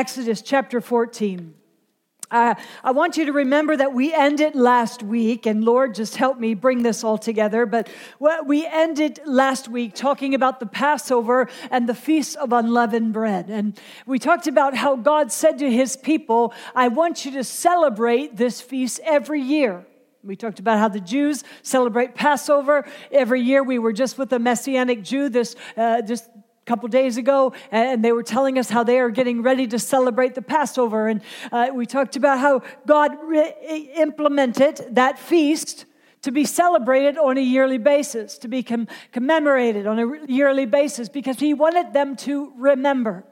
Exodus chapter 14. Uh, I want you to remember that we ended last week, and Lord, just help me bring this all together. But we ended last week talking about the Passover and the Feast of Unleavened Bread. And we talked about how God said to his people, I want you to celebrate this feast every year. We talked about how the Jews celebrate Passover every year. We were just with a Messianic Jew this, uh, just couple days ago, and they were telling us how they are getting ready to celebrate the Passover. And uh, we talked about how God re- implemented that feast to be celebrated on a yearly basis, to be com- commemorated on a yearly basis, because He wanted them to remember.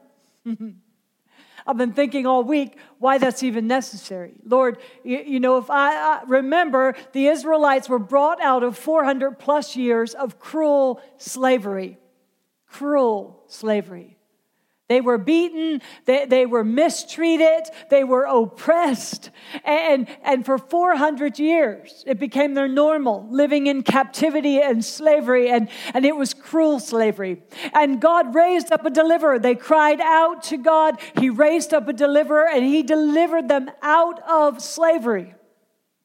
I've been thinking all week why that's even necessary. Lord, you, you know, if I, I, remember, the Israelites were brought out of 400 plus years of cruel slavery cruel slavery. They were beaten, they, they were mistreated, they were oppressed. And, and for 400 years, it became their normal, living in captivity and slavery, and, and it was cruel slavery. And God raised up a deliverer. They cried out to God. He raised up a deliverer, and He delivered them out of slavery.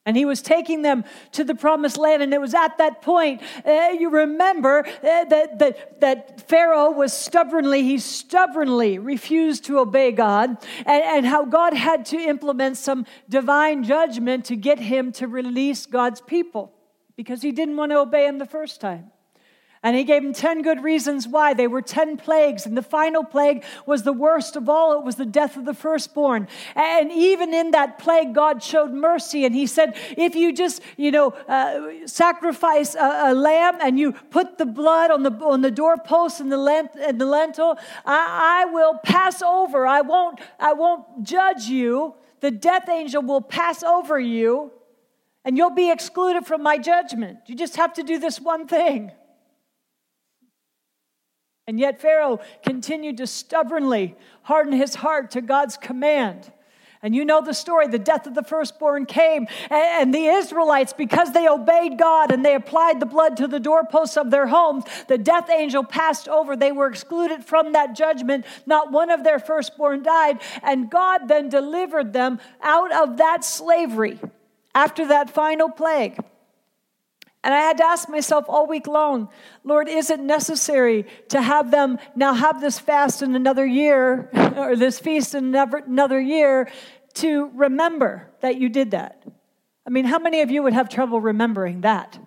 And he was taking them to the promised land. And it was at that point, uh, you remember uh, that, that, that Pharaoh was stubbornly, he stubbornly refused to obey God, and, and how God had to implement some divine judgment to get him to release God's people because he didn't want to obey him the first time. And he gave them 10 good reasons why. They were 10 plagues. And the final plague was the worst of all. It was the death of the firstborn. And even in that plague, God showed mercy. And he said, if you just, you know, uh, sacrifice a, a, lamb and you put the blood on the, on the doorpost and the, and the lintel, I, I will pass over. I won't, I won't judge you. The death angel will pass over you and you'll be excluded from my judgment. You just have to do this one thing. And yet Pharaoh continued to stubbornly harden his heart to God's command. And you know the story the death of the firstborn came, and the Israelites, because they obeyed God and they applied the blood to the doorposts of their homes, the death angel passed over. They were excluded from that judgment. Not one of their firstborn died. And God then delivered them out of that slavery after that final plague. And I had to ask myself all week long, Lord, is it necessary to have them now have this fast in another year or this feast in another year to remember that you did that? I mean, how many of you would have trouble remembering that?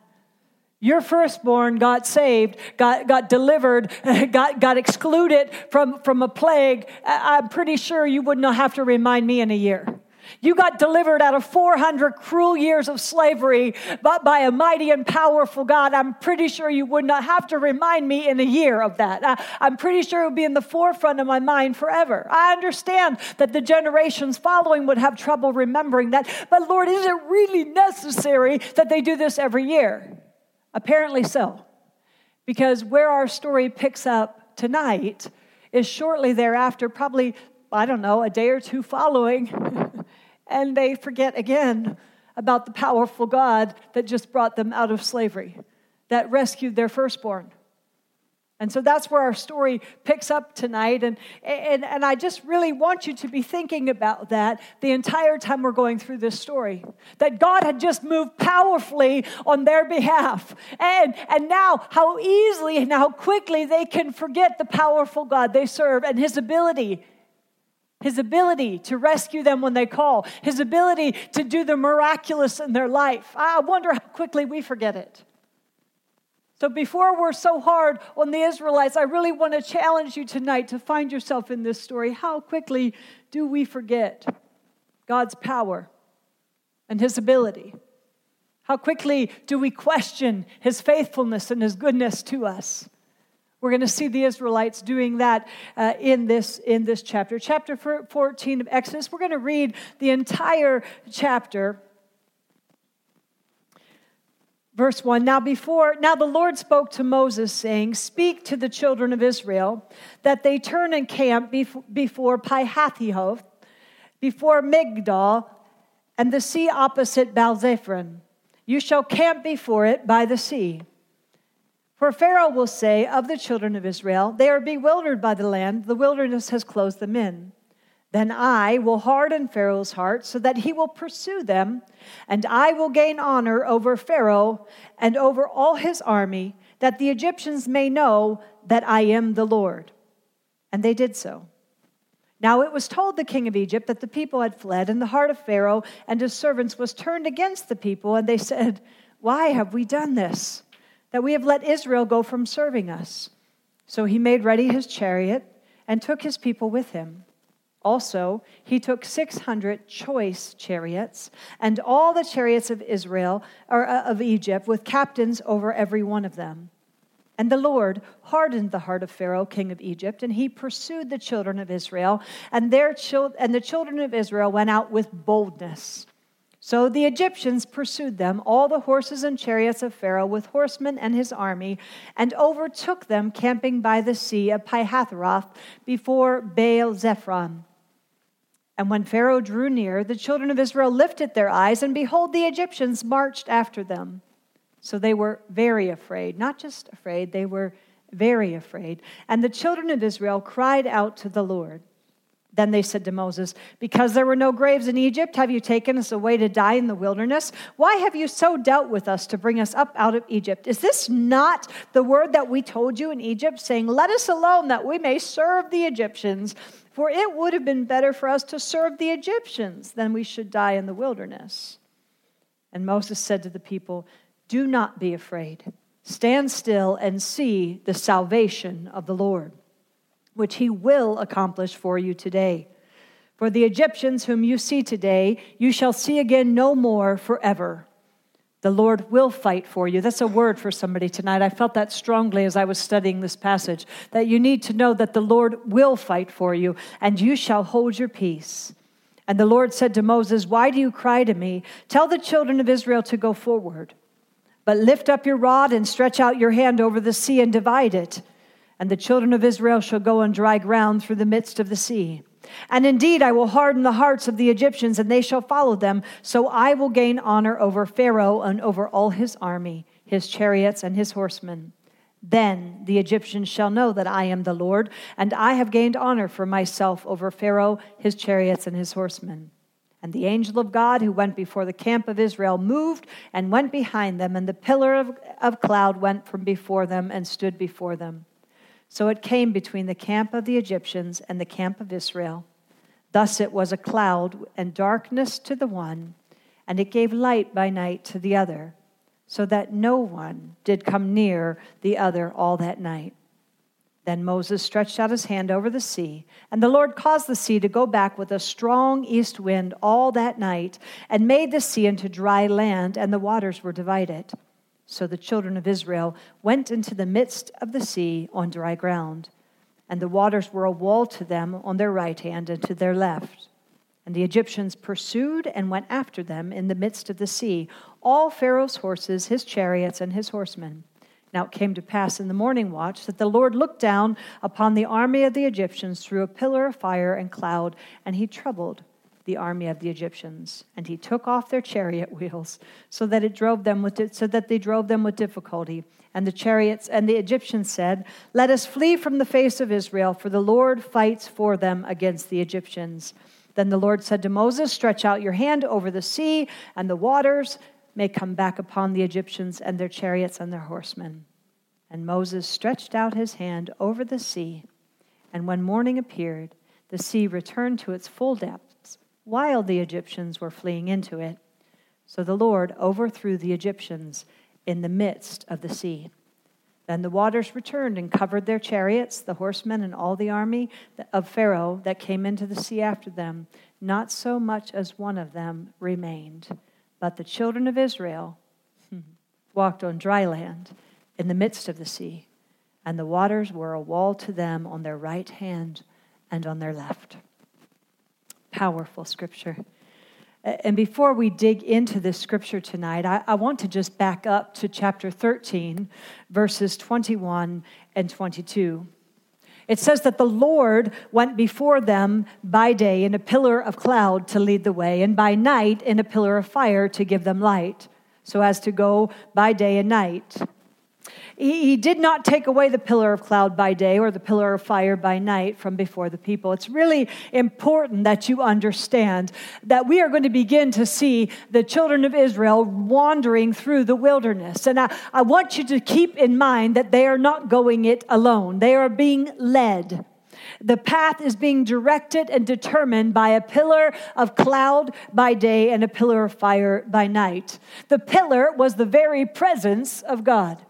Your firstborn got saved, got, got delivered, got, got excluded from, from a plague. I'm pretty sure you would not have to remind me in a year. You got delivered out of 400 cruel years of slavery but by a mighty and powerful God. I'm pretty sure you would not have to remind me in a year of that. I'm pretty sure it would be in the forefront of my mind forever. I understand that the generations following would have trouble remembering that. But Lord, is it really necessary that they do this every year? Apparently so. Because where our story picks up tonight is shortly thereafter, probably, I don't know, a day or two following. and they forget again about the powerful God that just brought them out of slavery, that rescued their firstborn. And so that's where our story picks up tonight. And, and, and I just really want you to be thinking about that the entire time we're going through this story. That God had just moved powerfully on their behalf. And, and now, how easily and how quickly they can forget the powerful God they serve and his ability his ability to rescue them when they call, his ability to do the miraculous in their life. I wonder how quickly we forget it. So, before we're so hard on the Israelites, I really want to challenge you tonight to find yourself in this story. How quickly do we forget God's power and his ability? How quickly do we question his faithfulness and his goodness to us? We're going to see the Israelites doing that uh, in, this, in this chapter. Chapter 14 of Exodus, we're going to read the entire chapter. Verse 1 Now before now the Lord spoke to Moses, saying, Speak to the children of Israel that they turn and camp before, before Pihahiroth, before Migdol, and the sea opposite Baal-zephon. You shall camp before it by the sea. For Pharaoh will say of the children of Israel, They are bewildered by the land, the wilderness has closed them in. Then I will harden Pharaoh's heart so that he will pursue them, and I will gain honor over Pharaoh and over all his army, that the Egyptians may know that I am the Lord. And they did so. Now it was told the king of Egypt that the people had fled, and the heart of Pharaoh and his servants was turned against the people, and they said, Why have we done this? That we have let Israel go from serving us. So he made ready his chariot and took his people with him. Also, he took 600 choice chariots and all the chariots of Israel or uh, of Egypt with captains over every one of them. And the Lord hardened the heart of Pharaoh, king of Egypt, and he pursued the children of Israel, and their chil- and the children of Israel went out with boldness. So the Egyptians pursued them, all the horses and chariots of Pharaoh, with horsemen and his army, and overtook them camping by the sea of Pihahiroth before Baal Zephron. And when Pharaoh drew near, the children of Israel lifted their eyes, and behold, the Egyptians marched after them. So they were very afraid, not just afraid, they were very afraid. And the children of Israel cried out to the Lord. Then they said to Moses, Because there were no graves in Egypt, have you taken us away to die in the wilderness? Why have you so dealt with us to bring us up out of Egypt? Is this not the word that we told you in Egypt, saying, Let us alone that we may serve the Egyptians? For it would have been better for us to serve the Egyptians than we should die in the wilderness. And Moses said to the people, Do not be afraid. Stand still and see the salvation of the Lord, which he will accomplish for you today. For the Egyptians whom you see today, you shall see again no more forever. The Lord will fight for you. That's a word for somebody tonight. I felt that strongly as I was studying this passage that you need to know that the Lord will fight for you, and you shall hold your peace. And the Lord said to Moses, Why do you cry to me? Tell the children of Israel to go forward. But lift up your rod and stretch out your hand over the sea and divide it. And the children of Israel shall go on dry ground through the midst of the sea. And indeed, I will harden the hearts of the Egyptians, and they shall follow them. So I will gain honor over Pharaoh and over all his army, his chariots, and his horsemen. Then the Egyptians shall know that I am the Lord, and I have gained honor for myself over Pharaoh, his chariots, and his horsemen. And the angel of God who went before the camp of Israel moved and went behind them, and the pillar of, of cloud went from before them and stood before them. So it came between the camp of the Egyptians and the camp of Israel. Thus it was a cloud and darkness to the one, and it gave light by night to the other, so that no one did come near the other all that night. Then Moses stretched out his hand over the sea, and the Lord caused the sea to go back with a strong east wind all that night, and made the sea into dry land, and the waters were divided. So the children of Israel went into the midst of the sea on dry ground, and the waters were a wall to them on their right hand and to their left. And the Egyptians pursued and went after them in the midst of the sea, all Pharaoh's horses, his chariots, and his horsemen. Now it came to pass in the morning watch that the Lord looked down upon the army of the Egyptians through a pillar of fire and cloud, and he troubled the army of the Egyptians, and he took off their chariot wheels, so that it drove them with so that they drove them with difficulty. And the chariots and the Egyptians said, "Let us flee from the face of Israel, for the Lord fights for them against the Egyptians." Then the Lord said to Moses, "Stretch out your hand over the sea, and the waters may come back upon the Egyptians and their chariots and their horsemen." And Moses stretched out his hand over the sea, and when morning appeared, the sea returned to its full depth while the Egyptians were fleeing into it. So the Lord overthrew the Egyptians in the midst of the sea. Then the waters returned and covered their chariots, the horsemen, and all the army of Pharaoh that came into the sea after them. Not so much as one of them remained. But the children of Israel walked on dry land in the midst of the sea, and the waters were a wall to them on their right hand and on their left powerful scripture. And before we dig into this scripture tonight, I, I, want to just back up to chapter 13, verses 21 and 22. It says that the Lord went before them by day in a pillar of cloud to lead the way, and by night in a pillar of fire to give them light, so as to go by day and night. He, did not take away the pillar of cloud by day or the pillar of fire by night from before the people. It's really important that you understand that we are going to begin to see the children of Israel wandering through the wilderness. And I, I want you to keep in mind that they are not going it alone, they are being led. The path is being directed and determined by a pillar of cloud by day and a pillar of fire by night. The pillar was the very presence of God.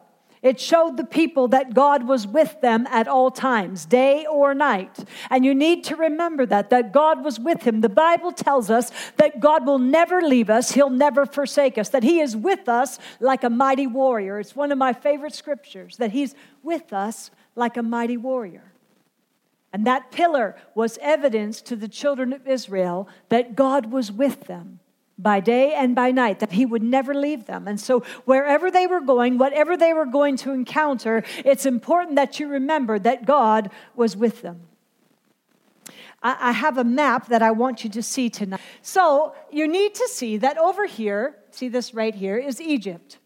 It showed the people that God was with them at all times, day or night. And you need to remember that, that God was with him. The Bible tells us that God will never leave us, He'll never forsake us, that He is with us like a mighty warrior. It's one of my favorite scriptures, that He's with us like a mighty warrior. And that pillar was evidence to the children of Israel that God was with them by day and by night, that he would never leave them. And so, wherever they were going, whatever they were going to encounter, it's important that you remember that God was with them. I have a map that I want you to see tonight. So, you need to see that over here, see this right here, is Egypt.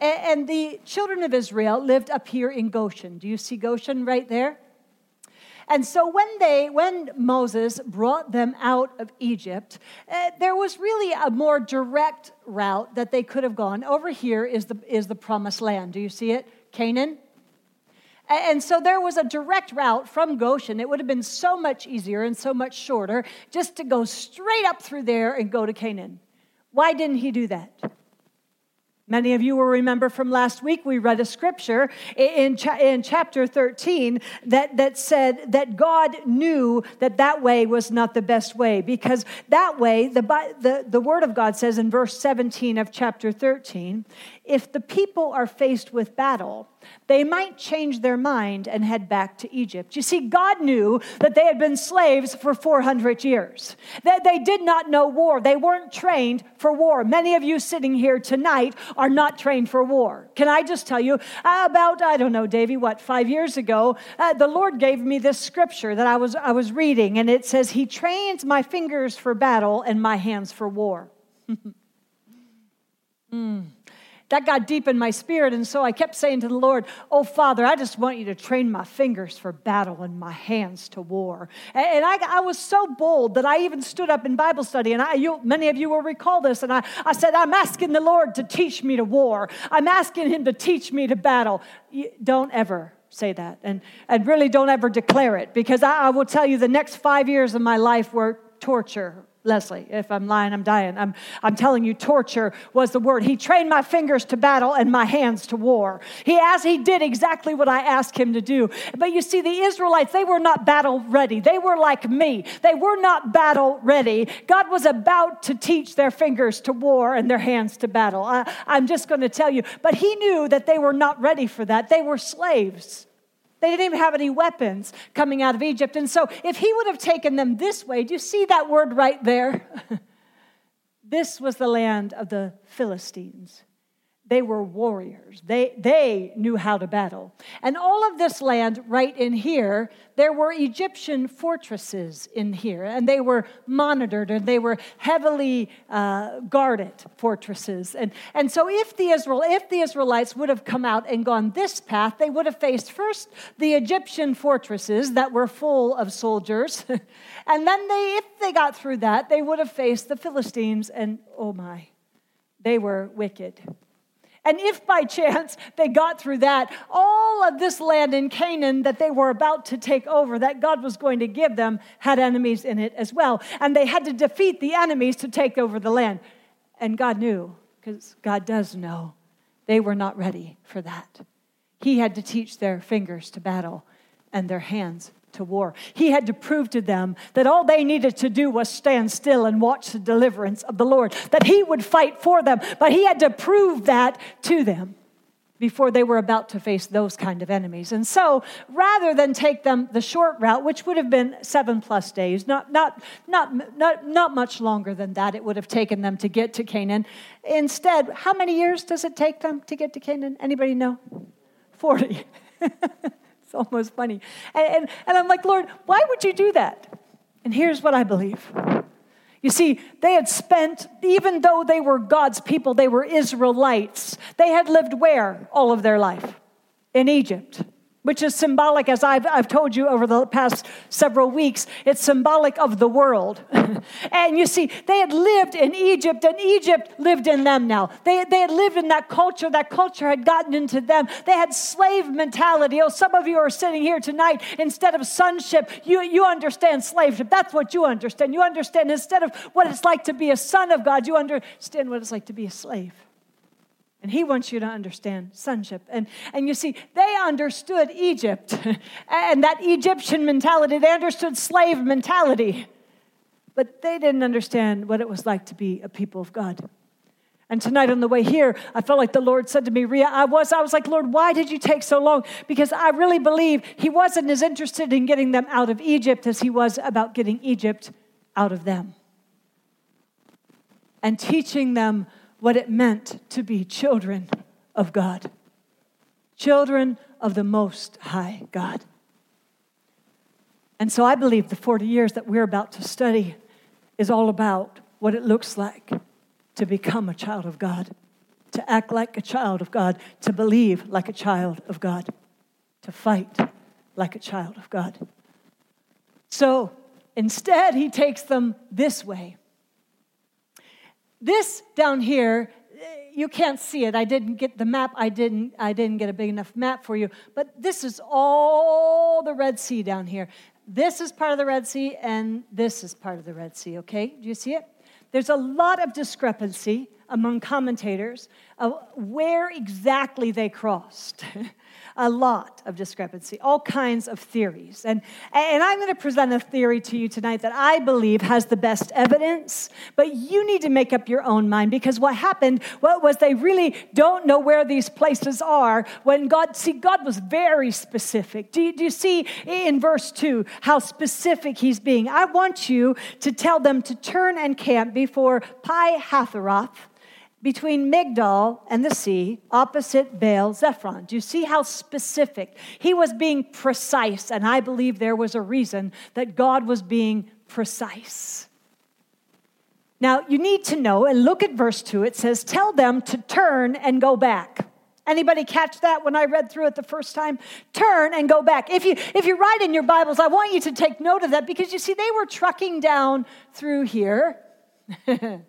And the children of Israel lived up here in Goshen. Do you see Goshen right there? And so when they, when Moses brought them out of Egypt, uh, there was really a more direct route that they could have gone. Over here is the, is the promised land. Do you see it? Canaan. And so there was a direct route from Goshen. It would have been so much easier and so much shorter just to go straight up through there and go to Canaan. Why didn't he do that? Many of you will remember from last week, we read a scripture in, cha- in chapter 13 that, that said that God knew that that way was not the best way because that way, the, the, the Word of God says in verse 17 of chapter 13, if the people are faced with battle, they might change their mind and head back to Egypt. You see, God knew that they had been slaves for 400 years, that they did not know war. They weren't trained for war. Many of you sitting here tonight are not trained for war. Can I just tell you, about, I don't know, Davy, what, five years ago, uh, the Lord gave me this scripture that I was, I was reading, and it says, He trains my fingers for battle and my hands for war. mm that got deep in my spirit. And so I kept saying to the Lord, Oh, Father, I just want you to train my fingers for battle and my hands to war. And I, I was so bold that I even stood up in Bible study. And I, you, many of you will recall this. And I, I said, I'm asking the Lord to teach me to war, I'm asking Him to teach me to battle. don't ever say that. And, and really don't ever declare it because I, I will tell you the next five years of my life were torture Leslie. If I'm lying, I'm dying. I'm, I'm telling you, torture was the word. He trained my fingers to battle and my hands to war. He, as he did exactly what I asked him to do. But you see, the Israelites, they were not battle ready. They were like me. They were not battle ready. God was about to teach their fingers to war and their hands to battle. I, I'm just going to tell you. But he knew that they were not ready for that. They were slaves. They didn't even have any weapons coming out of Egypt. And so, if he would have taken them this way, do you see that word right there? this was the land of the Philistines. They were warriors. They, they knew how to battle. And all of this land right in here, there were Egyptian fortresses in here, and they were monitored and they were heavily uh, guarded fortresses. And, and so if the, Israel, if the Israelites would have come out and gone this path, they would have faced first the Egyptian fortresses that were full of soldiers. and then they, if they got through that, they would have faced the Philistines, and oh my, they were wicked. And if by chance they got through that, all of this land in Canaan that they were about to take over, that God was going to give them, had enemies in it as well. And they had to defeat the enemies to take over the land. And God knew, because God does know, they were not ready for that. He had to teach their fingers to battle and their hands to war. He had to prove to them that all they needed to do was stand still and watch the deliverance of the Lord, that He would fight for them. But He had to prove that to them before they were about to face those kind of enemies. And so, rather than take them the short route, which would have been seven plus days, not, not, not, not, not much longer than that, it would have taken them to get to Canaan. Instead, how many years does it take them to get to Canaan? Anybody know? 40. It's almost funny. And, and, and I'm like, Lord, why would you do that? And here's what I believe You see, they had spent, even though they were God's people, they were Israelites. They had lived where all of their life? In Egypt which is symbolic, as I've, I've told you over the past several weeks, it's symbolic of the world. and you see, they had lived in Egypt, and Egypt lived in them now. They, they had lived in that culture, that culture had gotten into them. They had slave mentality. Oh, some of you are sitting here tonight, instead of sonship, you, you understand slaveship. That's what you understand. You understand, instead of what it's like to be a son of God, you understand what it's like to be a slave. And he wants you to understand sonship. And, and you see, they understood Egypt and that Egyptian mentality. They understood slave mentality. But they didn't understand what it was like to be a people of God. And tonight on the way here, I felt like the Lord said to me, Ria, I was, I was like, Lord, why did you take so long? Because I really believe He wasn't as interested in getting them out of Egypt as He was about getting Egypt out of them. And teaching them what it meant to be children of God, children of the Most High God. And so I believe the 40 years that we're about to study is all about what it looks like to become a child of God, to act like a child of God, to believe like a child of God, to fight like a child of God. So instead, he takes them this way this down here, you can't see it. I didn't get the map. I didn't, I didn't get a big enough map for you. But this is all the Red Sea down here. This is part of the Red Sea, and this is part of the Red Sea, okay? Do you see it? There's a lot of discrepancy among commentators of where exactly they crossed. a lot of discrepancy, all kinds of theories. And, and I'm going to present a theory to you tonight that I believe has the best evidence, but you need to make up your own mind because what happened what was they really don't know where these places are when God, see, God was very specific. Do you, do you see in verse 2 how specific he's being? I want you to tell them to turn and camp before Pi Hatheroth between Migdol and the sea, opposite Baal Zephon. Do you see how specific? He was being precise, and I believe there was a reason that God was being precise. Now, you need to know, and look at verse 2. It says, Tell them to turn and go back. Anybody catch that when I read through it the first time? Turn and go back. If you if you write in your Bibles, I want you to take note of that because you see they were trucking down through here.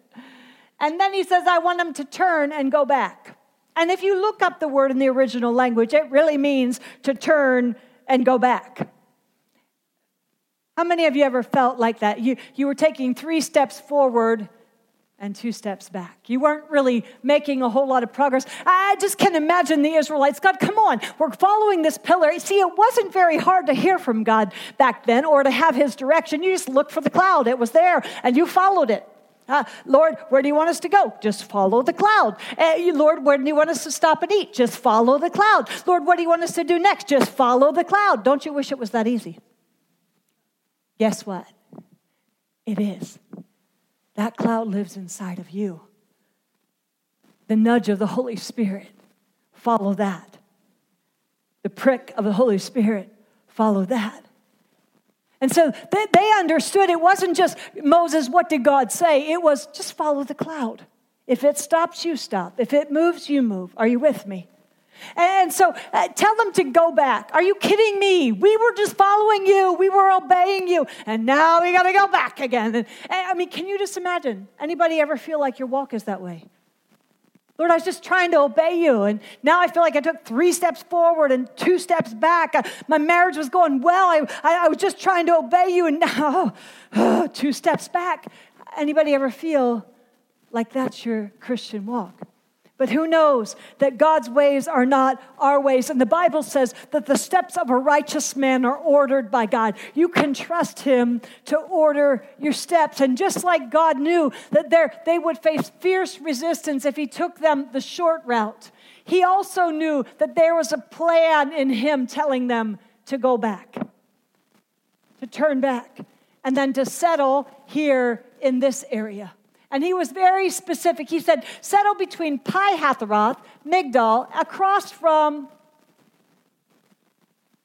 And then he says, I want them to turn and go back. And if you look up the word in the original language, it really means to turn and go back. How many of you ever felt like that? You, you were taking three steps forward and two steps back. You weren't really making a whole lot of progress. I just can imagine the Israelites. God, come on, we're following this pillar. See, it wasn't very hard to hear from God back then or to have his direction. You just looked for the cloud, it was there, and you followed it. Uh, Lord, where do you want us to go? Just follow the cloud. Uh, Lord, where do you want us to stop and eat? Just follow the cloud. Lord, what do you want us to do next? Just follow the cloud. Don't you wish it was that easy? Guess what? It is. That cloud lives inside of you. The nudge of the Holy Spirit, follow that. The prick of the Holy Spirit, follow that. And so they, they understood it wasn't just Moses, what did God say? It was just follow the cloud. If it stops, you stop. If it moves, you move. Are you with me? And so uh, tell them to go back. Are you kidding me? We were just following you, we were obeying you, and now we got to go back again. And, I mean, can you just imagine? Anybody ever feel like your walk is that way? Lord, I was just trying to obey you. And now I feel like I took three steps forward and two steps back. Uh, my marriage was going well. I, I, I, was just trying to obey you. And now, oh, two steps back. Anybody ever feel like that's your Christian walk? But who knows that God's ways are not our ways? And the Bible says that the steps of a righteous man are ordered by God. You can trust Him to order your steps. And just like God knew that they would face fierce resistance if He took them the short route, He also knew that there was a plan in Him telling them to go back, to turn back, and then to settle here in this area. And he was very specific. He said, settle between Pi Hatheroth, Migdol, across from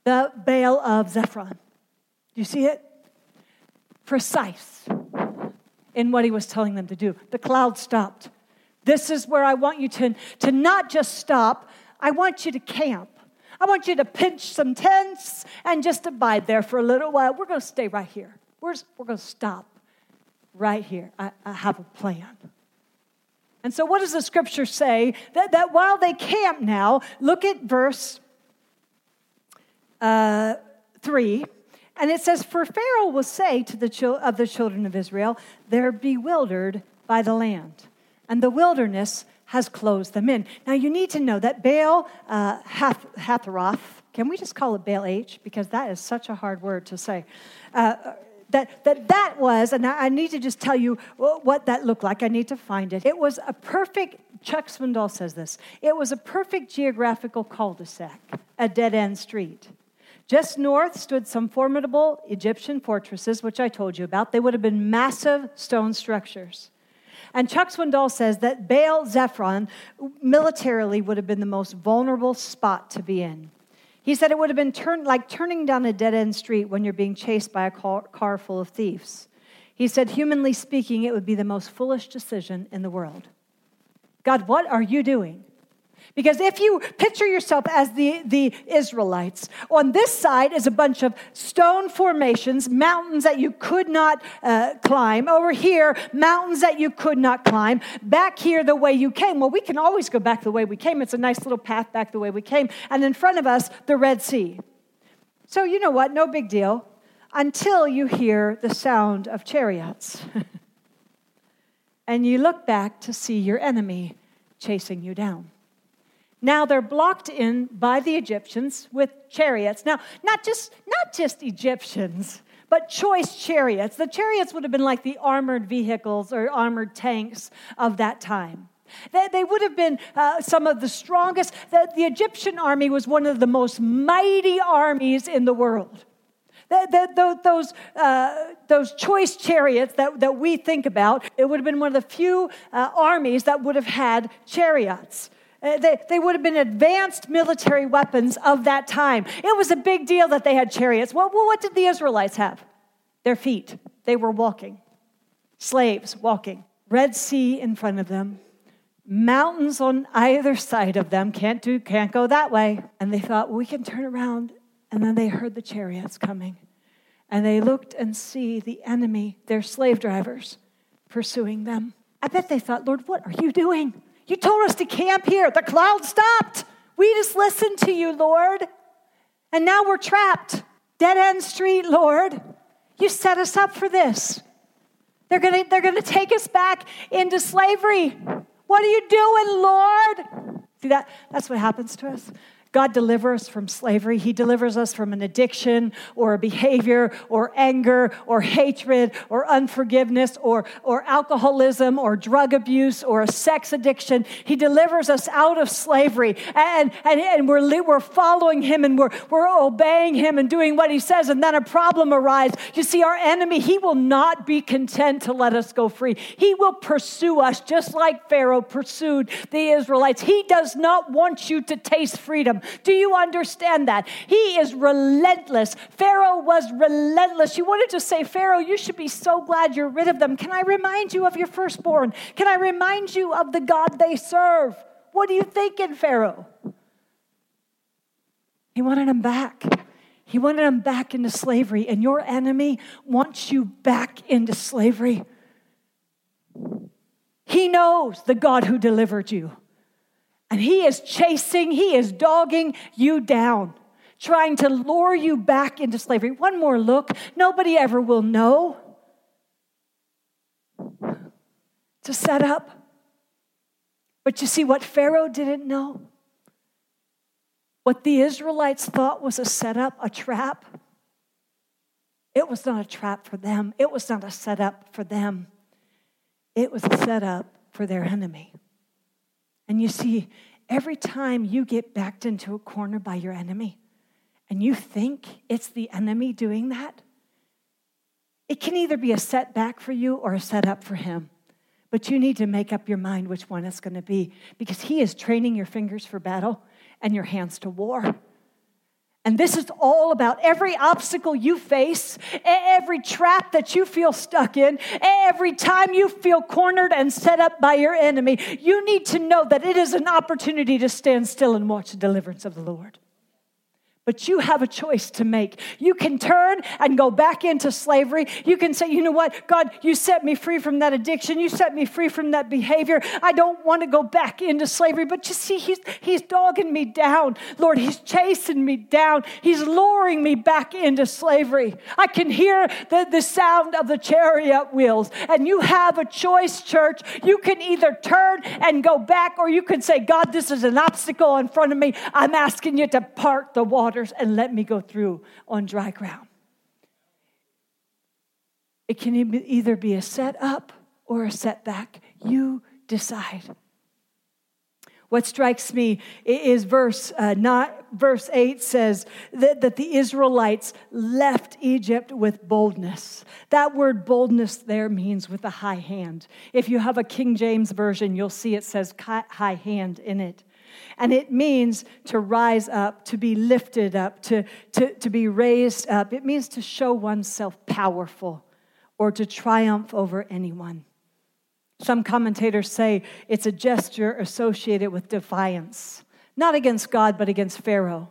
the Baal of Zephron. Do you see it? Precise. in what he was telling them to do. The cloud stopped. This is where I want you to, to not just stop, I want you to camp. I want you to pinch some tents and just abide there for a little while. We're going to stay right here. We're, we're going to stop right here. I, I have a plan. And so, what does the scripture say? That, that while they camp now, look at verse uh, 3. And it says, For Pharaoh will say to the chil- of the children of Israel, They're bewildered by the land, and the wilderness has closed them in. Now, you need to know that Baal uh, Hath- Hathroth, can we just call it Baal H? Because that is such a hard word to say. Uh, that, that that was, and I need to just tell you what that looked like. I need to find it. It was a perfect, Chuck Swindoll says this, it was a perfect geographical cul de sac, a dead end street. Just north stood some formidable Egyptian fortresses, which I told you about. They would have been massive stone structures. And Chuck Swindoll says that Baal Zephon militarily would have been the most vulnerable spot to be in. He said it would have been turn, like turning down a dead end street when you're being chased by a car, car full of thieves. He said, humanly speaking, it would be the most foolish decision in the world. God, what are you doing? Because if you picture yourself as the, the Israelites, on this side is a bunch of stone formations, mountains that you could not uh, climb. Over here, mountains that you could not climb. Back here, the way you came. Well, we can always go back the way we came. It's a nice little path back the way we came. And in front of us, the Red Sea. So, you know what? No big deal until you hear the sound of chariots. and you look back to see your enemy chasing you down. Now they're blocked in by the Egyptians with chariots. Now, not just, not just Egyptians, but choice chariots. The chariots would have been like the armored vehicles or armored tanks of that time. They, they would have been uh, some of the strongest. The, the Egyptian army was one of the most mighty armies in the world. The, the, those, uh, those choice chariots that, that we think about, it would have been one of the few uh, armies that would have had chariots. Uh, they, they would have been advanced military weapons of that time. It was a big deal that they had chariots. Well, what did the Israelites have? Their feet. They were walking, slaves walking. Red Sea in front of them, mountains on either side of them. Can't do, can't go that way. And they thought, well, we can turn around. And then they heard the chariots coming. And they looked and see the enemy, their slave drivers, pursuing them. I bet they thought, Lord, what are you doing? You told us to camp here. The cloud stopped. We just listened to you, Lord. And now we're trapped. Dead end street, Lord. You set us up for this. They're going to they're to take us back into slavery. What are you doing, Lord? See that that's what happens to us. God delivers us from slavery. He delivers us from an addiction or a behavior or anger or hatred or unforgiveness or, or alcoholism or drug abuse or a sex addiction. He delivers us out of slavery. And, and, and we're, we're following Him and we're, we're obeying Him and doing what He says. And then a problem arises. You see, our enemy, He will not be content to let us go free. He will pursue us just like Pharaoh pursued the Israelites. He does not want you to taste freedom. Do you understand that? He is relentless. Pharaoh was relentless. You wanted to say, Pharaoh, you should be so glad you're rid of them. Can I remind you of your firstborn? Can I remind you of the God they serve? What are you thinking, Pharaoh? He wanted them back. He wanted them back into slavery, and your enemy wants you back into slavery. He knows the God who delivered you. And he is chasing, he is dogging you down, trying to lure you back into slavery. One more look, nobody ever will know. To set up. But you see what Pharaoh didn't know? What the Israelites thought was a setup, a trap. It was not a trap for them. It was not a setup for them. It was a setup for their enemy. And you see, every time you get backed into a corner by your enemy and you think it's the enemy doing that, it can either be a setback for you or a setup for him. But you need to make up your mind which one it's going to be because he is training your fingers for battle and your hands to war. And this is all about every obstacle you face, every trap that you feel stuck in, every time you feel cornered and set up by your enemy. You need to know that it is an opportunity to stand still and watch the deliverance of the Lord. But you have a choice to make. You can turn and go back into slavery. You can say, you know what, God, you set me free from that addiction. You set me free from that behavior. I don't want to go back into slavery. But you see, He's, he's dogging me down. Lord, He's chasing me down. He's luring me back into slavery. I can hear the, the sound of the chariot wheels. And you have a choice, church. You can either turn and go back, or you can say, God, this is an obstacle in front of me. I'm asking you to part the water waters and let me go through on dry ground. It can either be a set up or a setback. You decide. What strikes me is verse uh, not verse 8 says that, that the Israelites left Egypt with boldness. That word boldness there means with a high hand. If you have a King James version, you'll see it says high hand in it. And it means to rise up, to be lifted up, to, to, to be raised up. It means to show oneself powerful or to triumph over anyone. Some commentators say it's a gesture associated with defiance, not against God, but against Pharaoh.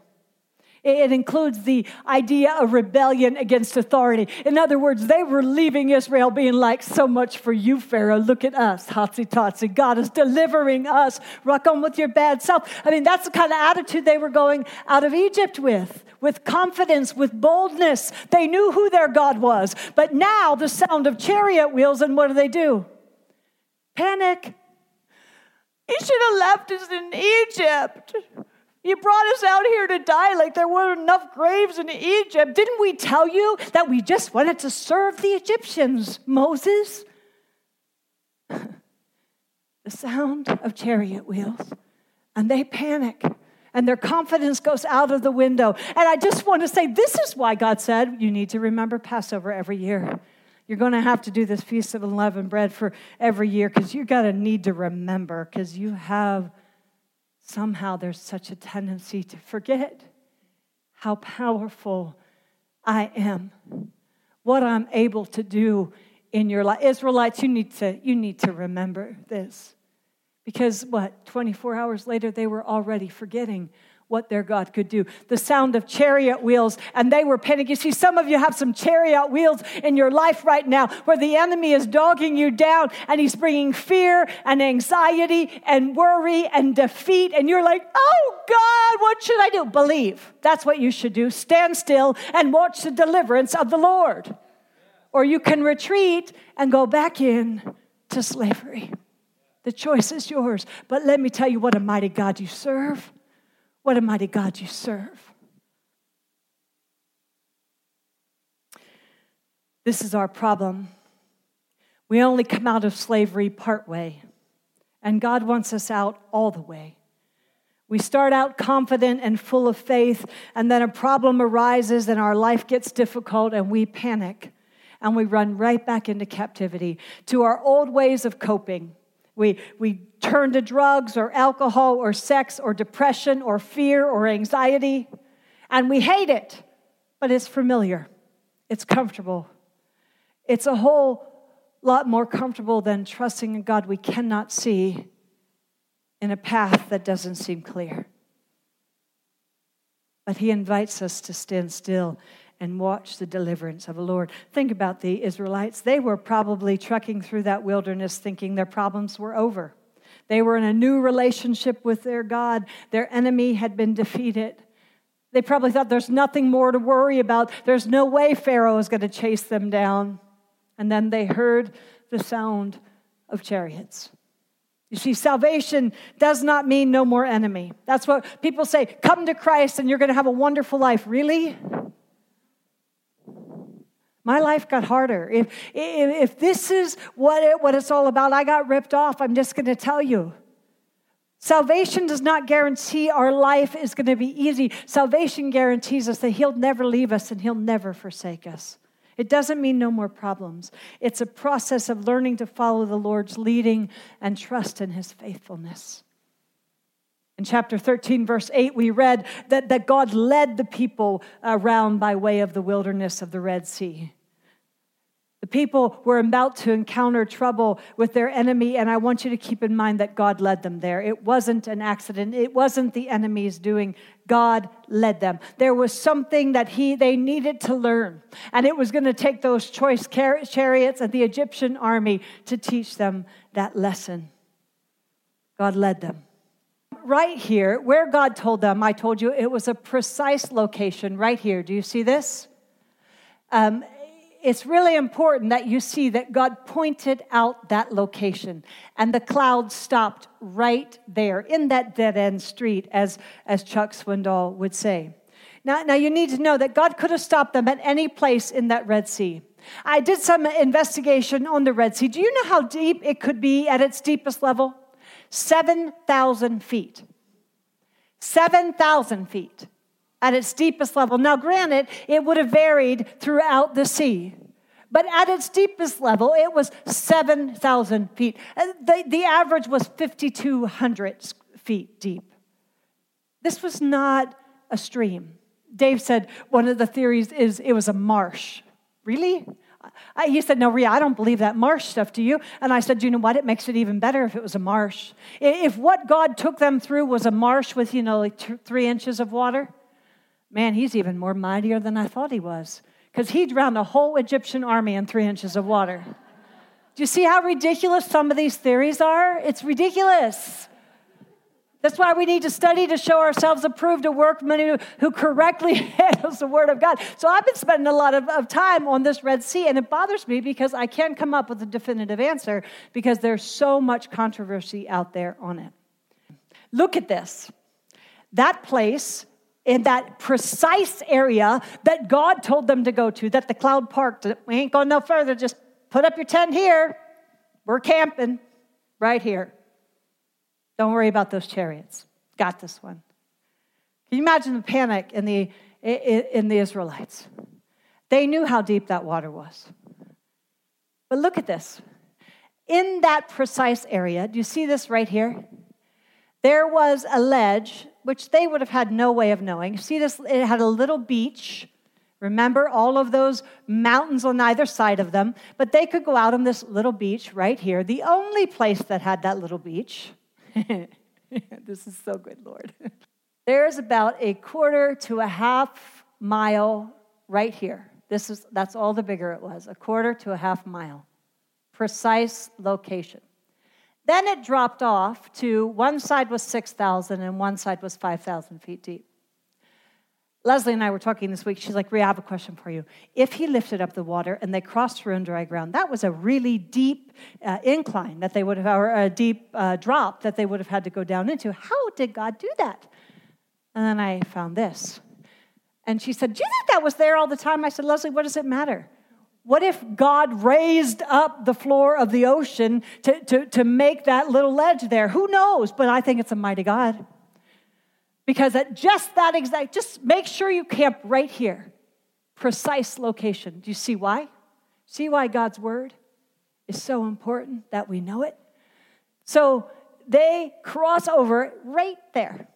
It includes the idea of rebellion against authority. In other words, they were leaving Israel being like, so much for you, Pharaoh. Look at us, hotsy totsy. God is delivering us. Rock on with your bad self. I mean, that's the kind of attitude they were going out of Egypt with, with confidence, with boldness. They knew who their God was. But now the sound of chariot wheels, and what do they do? Panic. You should have left us in Egypt. You brought us out here to die like there weren't enough graves in Egypt. Didn't we tell you that we just wanted to serve the Egyptians, Moses? the sound of chariot wheels, and they panic, and their confidence goes out of the window. And I just want to say this is why God said you need to remember Passover every year. You're going to have to do this Feast of Unleavened Bread for every year because you're going to need to remember because you have somehow there's such a tendency to forget how powerful I am, what I'm able to do in your life. Israelites, you need to, you need to remember this. Because what, 24 hours later, they were already forgetting what their God could do. The sound of chariot wheels, and they were panicking. You see, some of you have some chariot wheels in your life right now where the enemy is dogging you down and he's bringing fear and anxiety and worry and defeat. And you're like, oh God, what should I do? Believe. That's what you should do. Stand still and watch the deliverance of the Lord. Or you can retreat and go back in to slavery. The choice is yours. But let me tell you what a mighty God you serve. What a mighty God you serve. This is our problem. We only come out of slavery part way, and God wants us out all the way. We start out confident and full of faith, and then a problem arises and our life gets difficult, and we panic and we run right back into captivity to our old ways of coping. We, we turn to drugs or alcohol or sex or depression or fear or anxiety, and we hate it, but it's familiar, it's comfortable. It's a whole lot more comfortable than trusting in God we cannot see in a path that doesn't seem clear. But He invites us to stand still and watch the deliverance of the Lord. Think about the Israelites. They were probably trekking through that wilderness thinking their problems were over. They were in a new relationship with their God, their enemy had been defeated. They probably thought there's nothing more to worry about. There's no way Pharaoh is going to chase them down. And then they heard the sound of chariots. You see, salvation does not mean no more enemy. That's what people say come to Christ and you're going to have a wonderful life. Really? My life got harder. If, if, if this is what, it, what it's all about, I got ripped off. I'm just going to tell you. Salvation does not guarantee our life is going to be easy. Salvation guarantees us that He'll never leave us and He'll never forsake us. It doesn't mean no more problems. It's a process of learning to follow the Lord's leading and trust in His faithfulness. In chapter 13, verse 8, we read that, that God led the people around by way of the wilderness of the Red Sea. The people were about to encounter trouble with their enemy, and I want you to keep in mind that God led them there. It wasn't an accident, it wasn't the enemy's doing. God led them. There was something that he, they needed to learn, and it was going to take those choice chariots and the Egyptian army to teach them that lesson. God led them right here, where God told them, I told you it was a precise location right here. Do you see this? Um, it's really important that you see that God pointed out that location and the cloud stopped right there in that dead end street, as, as Chuck Swindoll would say. Now, now, you need to know that God could have stopped them at any place in that Red Sea. I did some investigation on the Red Sea. Do you know how deep it could be at its deepest level? 7,000 feet. 7,000 feet at its deepest level. Now, granted, it would have varied throughout the sea, but at its deepest level, it was 7,000 feet. The, the average was 5,200 feet deep. This was not a stream. Dave said one of the theories is it was a marsh. Really? I, he said, No, Ria, I don't believe that marsh stuff, do you? And I said, You know what? It makes it even better if it was a marsh. If what God took them through was a marsh with, you know, like three inches of water, man, he's even more mightier than I thought he was. Because he drowned a whole Egyptian army in three inches of water. Do you see how ridiculous some of these theories are? It's ridiculous. That's why we need to study to show ourselves approved, a workman who, who correctly handles the Word of God. So I've been spending a lot of, of time on this Red Sea, and it bothers me because I can't come up with a definitive answer because there's so much controversy out there on it. Look at this. That place in that precise area that God told them to go to, that the cloud parked. We ain't going no further. Just put up your tent here. We're camping right here. Don't worry about those chariots. Got this one. Can you imagine the panic in the, in the Israelites? They knew how deep that water was. But look at this. In that precise area, do you see this right here? There was a ledge, which they would have had no way of knowing. See this? It had a little beach. Remember all of those mountains on either side of them, but they could go out on this little beach right here, the only place that had that little beach. this is so good, Lord. There's about a quarter to a half mile right here. This is that's all the bigger it was, a quarter to a half mile. Precise location. Then it dropped off to one side was 6,000 and one side was 5,000 feet deep. Leslie and I were talking this week. She's like, Ria, I have a question for you. If he lifted up the water and they crossed through on dry ground, that was a really deep uh, incline that they would have, or a deep uh, drop that they would have had to go down into. How did God do that? And then I found this. And she said, Do you think that was there all the time? I said, Leslie, what does it matter? What if God raised up the floor of the ocean to, to, to make that little ledge there? Who knows? But I think it's a mighty God. Because at just that exact, just make sure you camp right here. Precise location. Do you see why? See why God's word is so important that we know it? So they cross over right there.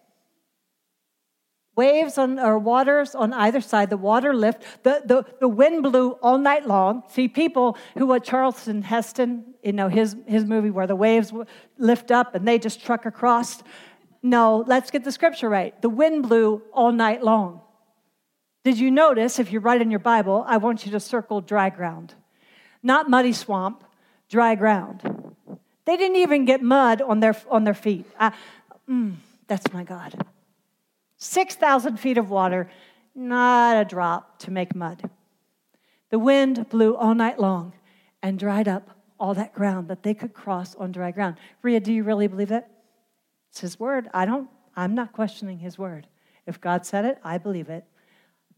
Waves on, or waters on either side, the water lift, the, the, the wind blew all night long. See, people who what Charlton Heston, you know, his, his movie where the waves lift up and they just truck across. No, let's get the scripture right. The wind blew all night long. Did you notice, if you write in your Bible, I want you to circle dry ground? Not muddy swamp, dry ground. They didn't even get mud on their, on their feet. I, mm, that's my God. 6,000 feet of water, not a drop to make mud. The wind blew all night long and dried up all that ground that they could cross on dry ground. Ria, do you really believe that? It's his word. I don't, I'm not questioning his word. If God said it, I believe it.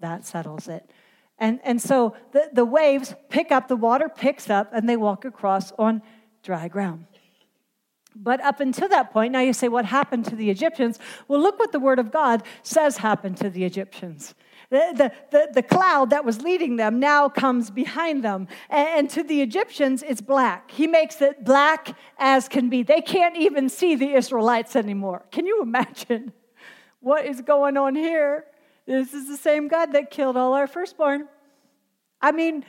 That settles it. And, and so the, the waves pick up, the water picks up, and they walk across on dry ground. But up until that point, now you say, what happened to the Egyptians? Well, look what the Word of God says happened to the Egyptians. The, the, the, cloud that was leading them now comes behind them. And, and, to the Egyptians, it's black. He makes it black as can be. They can't even see the Israelites anymore. Can you imagine what is going on here? This is the same God that killed all our firstborn. I mean,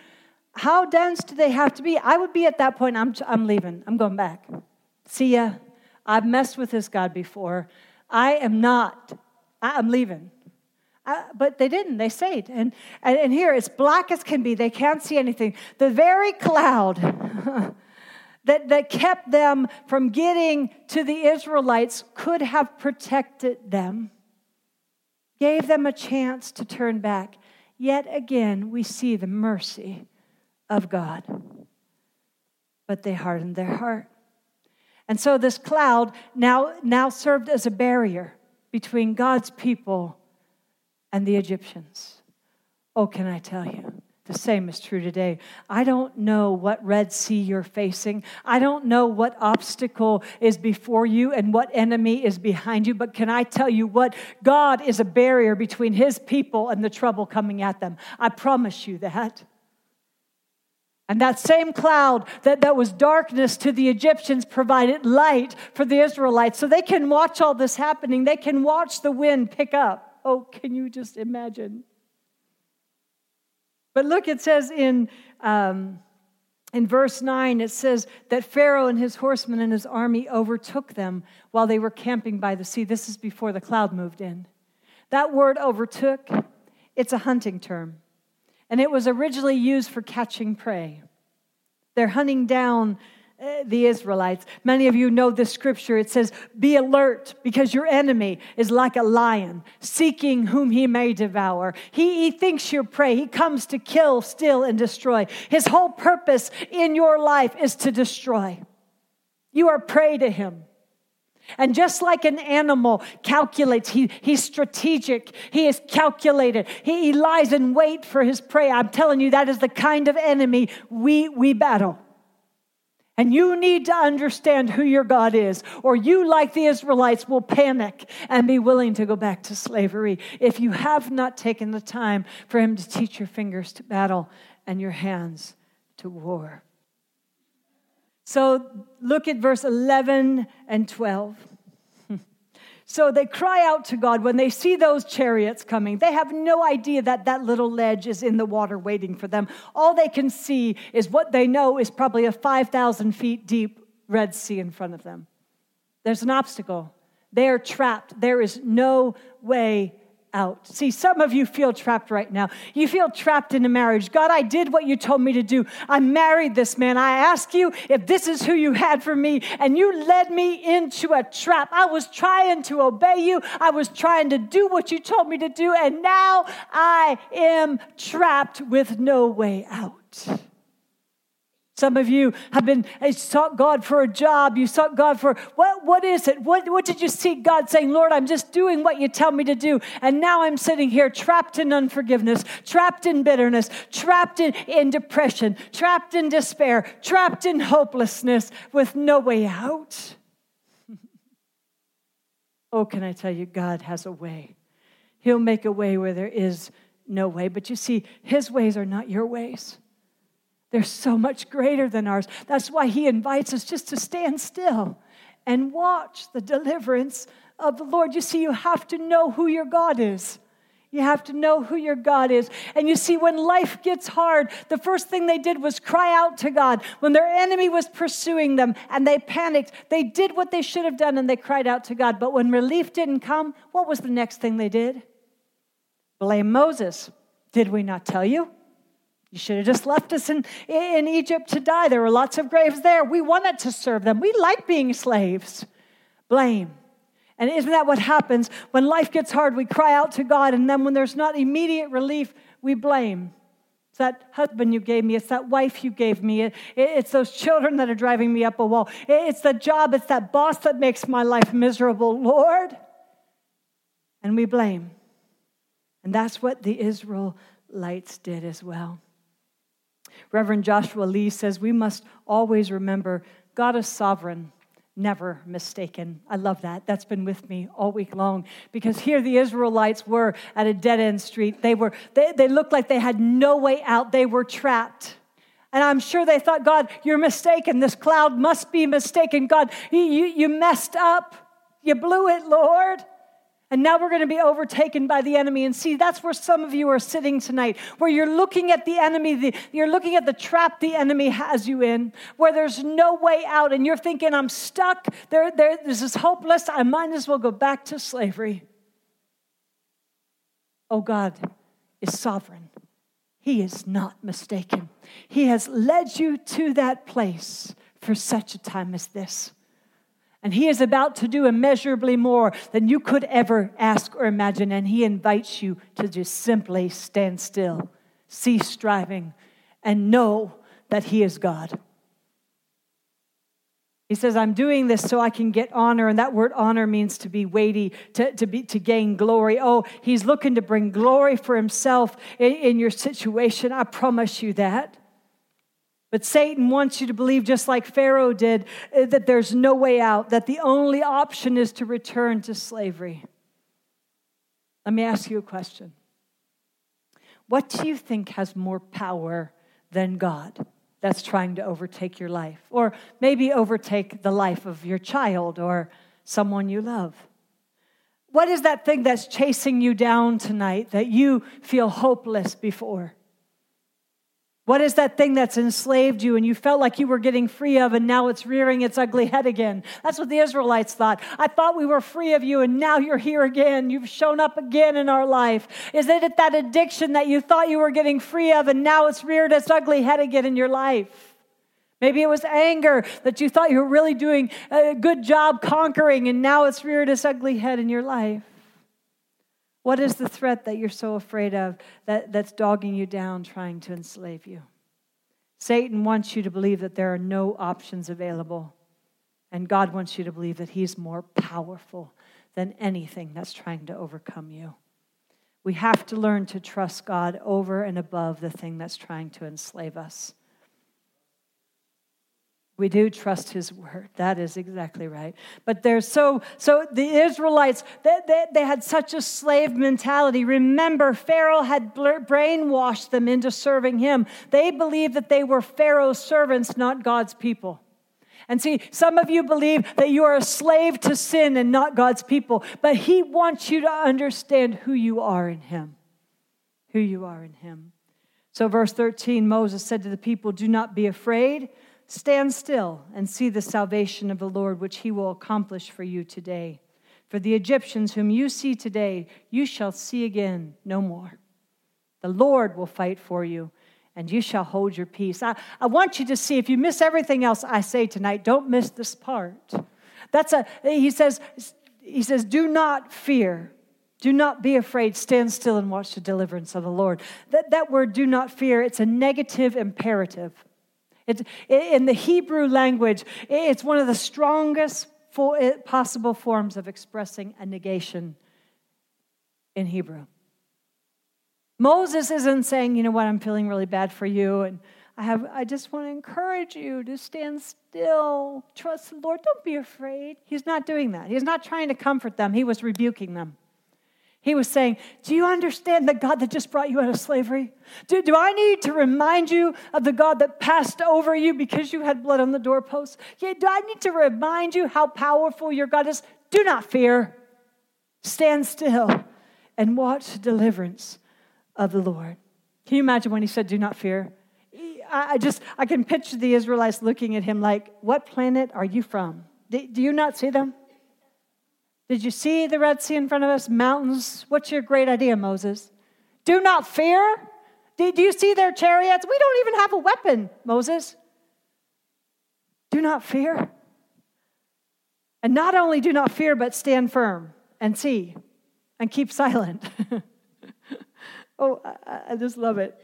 how dense do they have to be? I would be at that point, I'm, I'm leaving. I'm going back. See ya. I've messed with this God before. I am not. I, am leaving. Uh, but they didn't. They stayed. And, and, and here, it's black as can be. They can't see anything. The very cloud that, that kept them from getting to the Israelites could have protected them gave them a chance to turn back. Yet again, we see the mercy of God. But they hardened their heart. And so this cloud now, now served as a barrier between God's people and the Egyptians. Oh, can I tell you? The same is true today. I don't know what Red Sea you're facing. I don't know what obstacle is before you and what enemy is behind you, but can I tell you what? God is a barrier between his people and the trouble coming at them. I promise you that. And that same cloud that, that was darkness to the Egyptians provided light for the Israelites. So they can watch all this happening. They can watch the wind pick up. Oh, can you just imagine? But look, it says in, um, in verse 9, it says that Pharaoh and his horsemen and his army overtook them while they were camping by the sea. This is before the cloud moved in. That word overtook, it's a hunting term. And it was originally used for catching prey. They're hunting down Eh, the Israelites. Many of you know this scripture. It says, Be alert because your enemy is like a lion, seeking whom he may devour. He, he thinks you're prey. He comes to kill, steal, and destroy. His whole purpose in your life is to destroy. You are prey to him. And just like an animal calculates, he, he's strategic, he is calculated, he, he lies in wait for his prey. I'm telling you, that is the kind of enemy we, we battle. And you need to understand who your God is, or you, like the Israelites, will panic and be willing to go back to slavery if you have not taken the time for Him to teach your fingers to battle and your hands to war. So look at verse 11 and 12. So they cry out to God when they see those chariots coming. They have no idea that that little ledge is in the water waiting for them. All they can see is what they know is probably a 5,000 feet deep Red Sea in front of them. There's an obstacle. They are trapped. There is no way out. See, some of you feel trapped right now. You feel trapped in a marriage. God, I did what you told me to do. I married this man. I ask you if this is who you had for me, and you led me into a trap. I was trying to obey you, I was trying to do what you told me to do, and now I am trapped with no way out. Some of you have been sought God for a job. You sought God for what, what is it? What, what did you seek God saying, Lord, I'm just doing what you tell me to do. And now I'm sitting here trapped in unforgiveness, trapped in bitterness, trapped in, in depression, trapped in despair, trapped in hopelessness with no way out. oh, can I tell you, God has a way. He'll make a way where there is no way. But you see, His ways are not your ways. They're so much greater than ours. That's why he invites us just to stand still and watch the deliverance of the Lord. You see, you have to know who your God is. You have to know who your God is. And you see, when life gets hard, the first thing they did was cry out to God. When their enemy was pursuing them and they panicked, they did what they should have done and they cried out to God. But when relief didn't come, what was the next thing they did? Blame Moses. Did we not tell you? You should have just left us in, in Egypt to die. There were lots of graves there. We wanted to serve them. We like being slaves. Blame. And isn't that what happens? When life gets hard, we cry out to God, and then when there's not immediate relief, we blame. It's that husband you gave me. It's that wife you gave me. It, it, it's those children that are driving me up a wall. It, it's the job. It's that boss that makes my life miserable. Lord. And we blame. And that's what the Israelites did as well. Reverend Joshua Lee says we must always remember God is sovereign, never mistaken. I love that. That's been with me all week long because here the Israelites were at a dead end street. They were they, they looked like they had no way out. They were trapped. And I'm sure they thought, God, you're mistaken. This cloud must be mistaken. God, you, you, messed up. You blew it, Lord. And now we're going to be overtaken by the enemy. And see, that's where some of you are sitting tonight, where you're looking at the enemy, the, you're looking at the trap the enemy has you in, where there's no way out, and you're thinking, I'm stuck. There, there, this is hopeless. I might as well go back to slavery. Oh, God is sovereign. He is not mistaken. He has led you to that place for such a time as this. And He is about to do immeasurably more than you could ever ask or imagine. And He invites you to just simply stand still, cease striving, and know that He is God. He says, I'm doing this so I can get honor. And that word honor means to be weighty, to, to, be, to gain glory. Oh, he's looking to bring glory for himself in, in your situation. I promise you that. But Satan wants you to believe, just like Pharaoh did, eh, that there's no way out, that the only option is to return to slavery. Let me ask you a question. What do you think has more power than God that's trying to overtake your life? Or maybe overtake the life of your child or someone you love? What is that thing that's chasing you down tonight that you feel hopeless before? What is that thing that's enslaved you and you felt like you were getting free of and now it's rearing its ugly head again? That's what the Israelites thought. I thought we were free of you and now you're here again. You've shown up again in our life. Is it that addiction that you thought you were getting free of and now it's reared its ugly head again in your life? Maybe it was anger that you thought you were really doing a good job conquering and now it's reared its ugly head in your life. What is the threat that you're so afraid of that, that's dogging you down, trying to enslave you? Satan wants you to believe that there are no options available. And God wants you to believe that He's more powerful than anything that's trying to overcome you. We have to learn to trust God over and above the thing that's trying to enslave us. We do trust his word. That is exactly right. But there's so, so the Israelites, they, they, they had such a slave mentality. Remember, Pharaoh had brainwashed them into serving him. They believed that they were Pharaoh's servants, not God's people. And see, some of you believe that you are a slave to sin and not God's people, but He wants you to understand who you are in Him. Who you are in Him. So, verse 13 Moses said to the people, Do not be afraid. Stand still and see the salvation of the Lord, which he will accomplish for you today. For the Egyptians whom you see today, you shall see again no more. The Lord will fight for you, and you shall hold your peace. I, I want you to see, if you miss everything else I say tonight, don't miss this part. That's a, he says, he says, do not fear. Do not be afraid. Stand still and watch the deliverance of the Lord. That, that word, do not fear, it's a negative imperative. It's, in the Hebrew language, it's one of the strongest possible forms of expressing a negation in Hebrew. Moses isn't saying, you know what, I'm feeling really bad for you, and I, have, I just want to encourage you to stand still, trust the Lord, don't be afraid. He's not doing that. He's not trying to comfort them, he was rebuking them. He was saying, Do you understand the God that just brought you out of slavery? Do, do I need to remind you of the God that passed over you because you had blood on the doorpost? Yeah, do I need to remind you how powerful your God is? Do not fear. Stand still and watch deliverance of the Lord. Can you imagine when he said, Do not fear? I just, I can picture the Israelites looking at him like, What planet are you from? Do you not see them? Did you see the Red Sea in front of us? Mountains. What's your great idea, Moses? Do not fear. Do you see their chariots? We don't even have a weapon, Moses. Do not fear. And not only do not fear, but stand firm and see and keep silent. oh, I, just love it.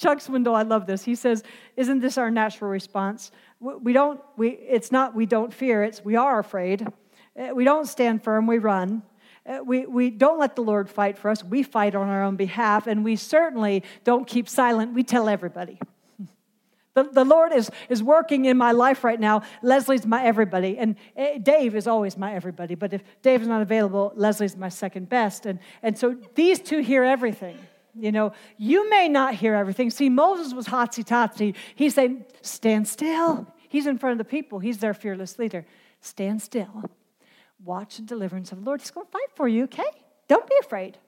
Chuck Swindoll, I love this. He says, Isn't this our natural response? We don't, we, it's not we don't fear, it's we are afraid. Uh, we don't stand firm, we run. Uh, we, we don't let the Lord fight for us. We fight on our own behalf, and we certainly don't keep silent. We tell everybody. The, the Lord is, is working in my life right now. Leslie's my everybody. And eh, Dave is always my everybody. But if Dave's not available, Leslie's my second best. And, and so these two hear everything. You know, you may not hear everything. See, Moses was hotsy totsy. He's saying, stand still. He's in front of the people, he's their fearless leader. Stand still. Watch the deliverance of the Lord. He's going to fight for you, okay? Don't be afraid.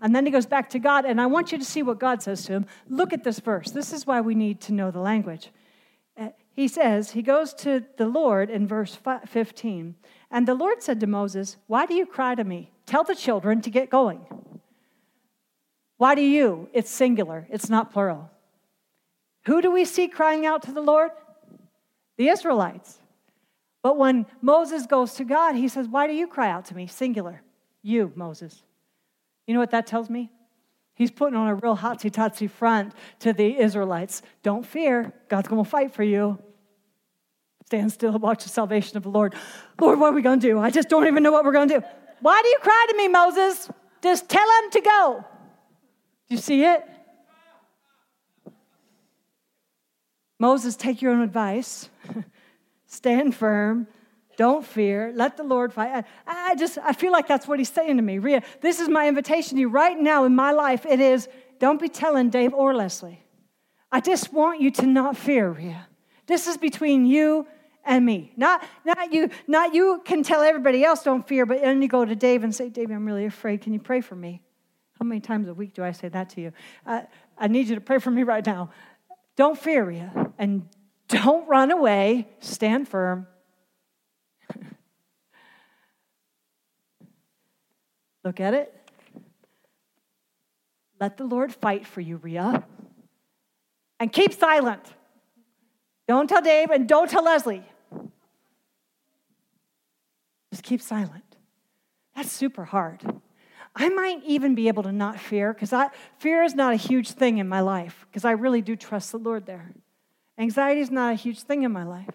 And then he goes back to God, and I want you to see what God says to him. Look at this verse. This is why we need to know the language. Uh, he says, he goes to the Lord in verse 15, and the Lord said to Moses, Why do you cry to me? Tell the children to get going. Why do you? It's singular, it's not plural. Who do we see crying out to the Lord? The Israelites. But when Moses goes to God, he says, Why do you cry out to me? Singular. You, Moses. You know what that tells me? He's putting on a real hotsy totsy front to the Israelites. Don't fear, God's going to fight for you. Stand still and watch the salvation of the Lord. Lord, what are we going to do? I just don't even know what we're going to do. Why do you cry to me, Moses? Just tell him to go. Do you see it? Moses, take your own advice. Stand firm. Don't fear. Let the Lord fight. I, I, just, I feel like that's what he's saying to me. Ria, this is my invitation to you right now in my life. It is don't be telling Dave or Leslie. I just want you to not fear, Ria. This is between you and me. Not, not you, not you can tell everybody else don't fear, but then you go to Dave and say, Dave, I'm really afraid. Can you pray for me? How many times a week do I say that to you? Uh, I need you to pray for me right now. Don't fear, Ria. And don't run away. Stand firm. Look at it. Let the Lord fight for you, Ria. And keep silent. Don't tell Dave and don't tell Leslie. Just keep silent. That's super hard. I might even be able to not fear because fear is not a huge thing in my life because I really do trust the Lord there. Anxiety is not a huge thing in my life.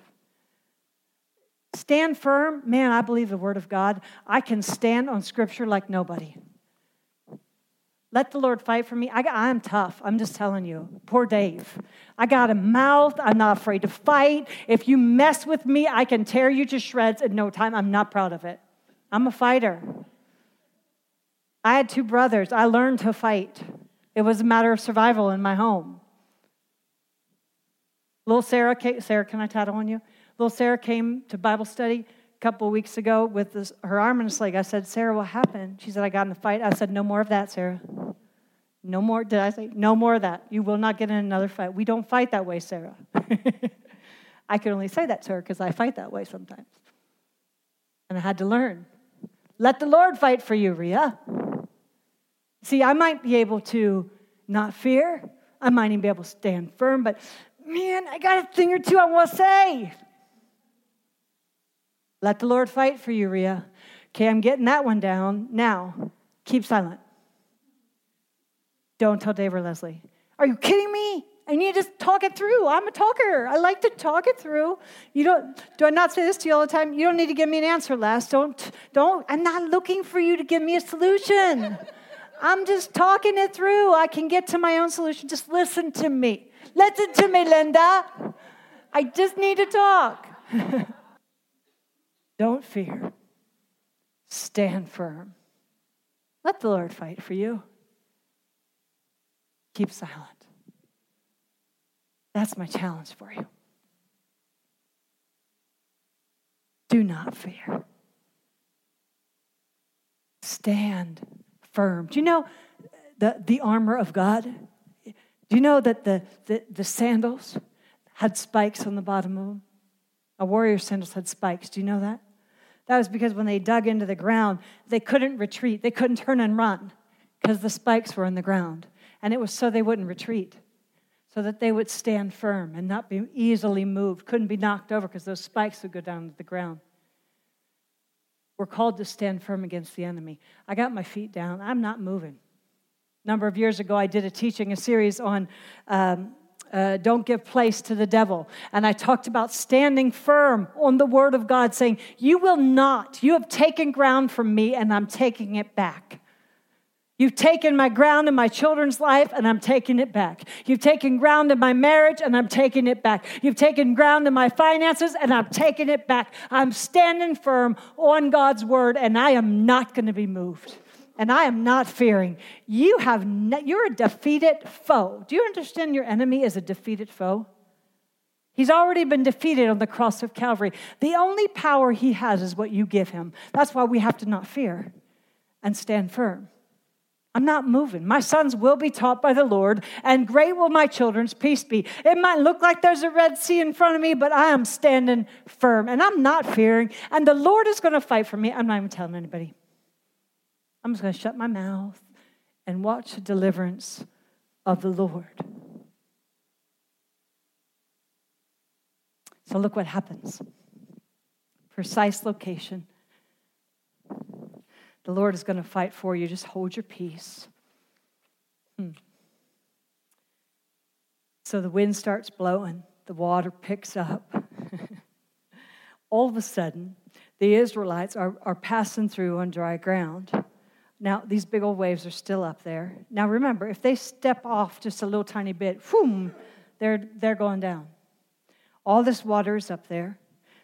Stand firm. Man, I believe the Word of God. I can stand on Scripture like nobody. Let the Lord fight for me. I, am tough. I'm just telling you. Poor Dave. I got a mouth. I'm not afraid to fight. If you mess with me, I can tear you to shreds in no time. I'm not proud of it. I'm a fighter. I had two brothers. I learned to fight. It was a matter of survival in my home. Little Sarah, Sarah, can I tattle on you? Little Sarah came to Bible study a couple of weeks ago with this, her arm in a sling. I said, Sarah, what happened? She said, I got in a fight. I said, No more of that, Sarah. No more. Did I say, No more of that? You will not get in another fight. We don't fight that way, Sarah. I can only say that to her because I fight that way sometimes. And I had to learn. Let the Lord fight for you, Ria. See, I might be able to not fear, I might even be able to stand firm, but man, I got a thing or two I want to say. Let the Lord fight for you, Ria. Okay, I'm getting that one down. Now, keep silent. Don't tell Dave or Leslie. Are you kidding me? I need to just talk it through. I'm a talker. I like to talk it through. You don't do I not say this to you all the time? You don't need to give me an answer, Les. Don't don't I'm not looking for you to give me a solution. I'm just talking it through. I can get to my own solution. Just listen to me. Listen to me, Linda. I just need to talk. Don't fear. Stand firm. Let the Lord fight for you. Keep silent. That's my challenge for you. Do not fear. Stand firm. Do you know the, the armor of God? Do you know that the, the, the sandals had spikes on the bottom of them? A warrior's sandals had spikes. Do you know that? That was because when they dug into the ground, they couldn't retreat. They couldn't turn and run because the spikes were in the ground. And it was so they wouldn't retreat, so that they would stand firm and not be easily moved, couldn't be knocked over because those spikes would go down to the ground. We're called to stand firm against the enemy. I got my feet down, I'm not moving. Number of years ago, I did a teaching, a series on um, uh, don't give place to the devil. And I talked about standing firm on the word of God, saying, You will not, you have taken ground from me, and I'm taking it back. You've taken my ground in my children's life, and I'm taking it back. You've taken ground in my marriage, and I'm taking it back. You've taken ground in my finances, and I'm taking it back. I'm standing firm on God's word, and I am not going to be moved. And I am not fearing. You have ne- you're a defeated foe. Do you understand your enemy is a defeated foe? He's already been defeated on the cross of Calvary. The only power he has is what you give him. That's why we have to not fear and stand firm. I'm not moving. My sons will be taught by the Lord, and great will my children's peace be. It might look like there's a Red Sea in front of me, but I am standing firm and I'm not fearing. And the Lord is going to fight for me. I'm not even telling anybody. I'm just going to shut my mouth and watch the deliverance of the Lord. So look what happens. Precise location the Lord is going to fight for you. Just hold your peace. Hmm. So the wind starts blowing, the water picks up. All of a sudden, the Israelites are, are passing through on dry ground. Now, these big old waves are still up there. Now, remember, if they step off just a little tiny bit, whoom, they're, they're going down. All this water is up there.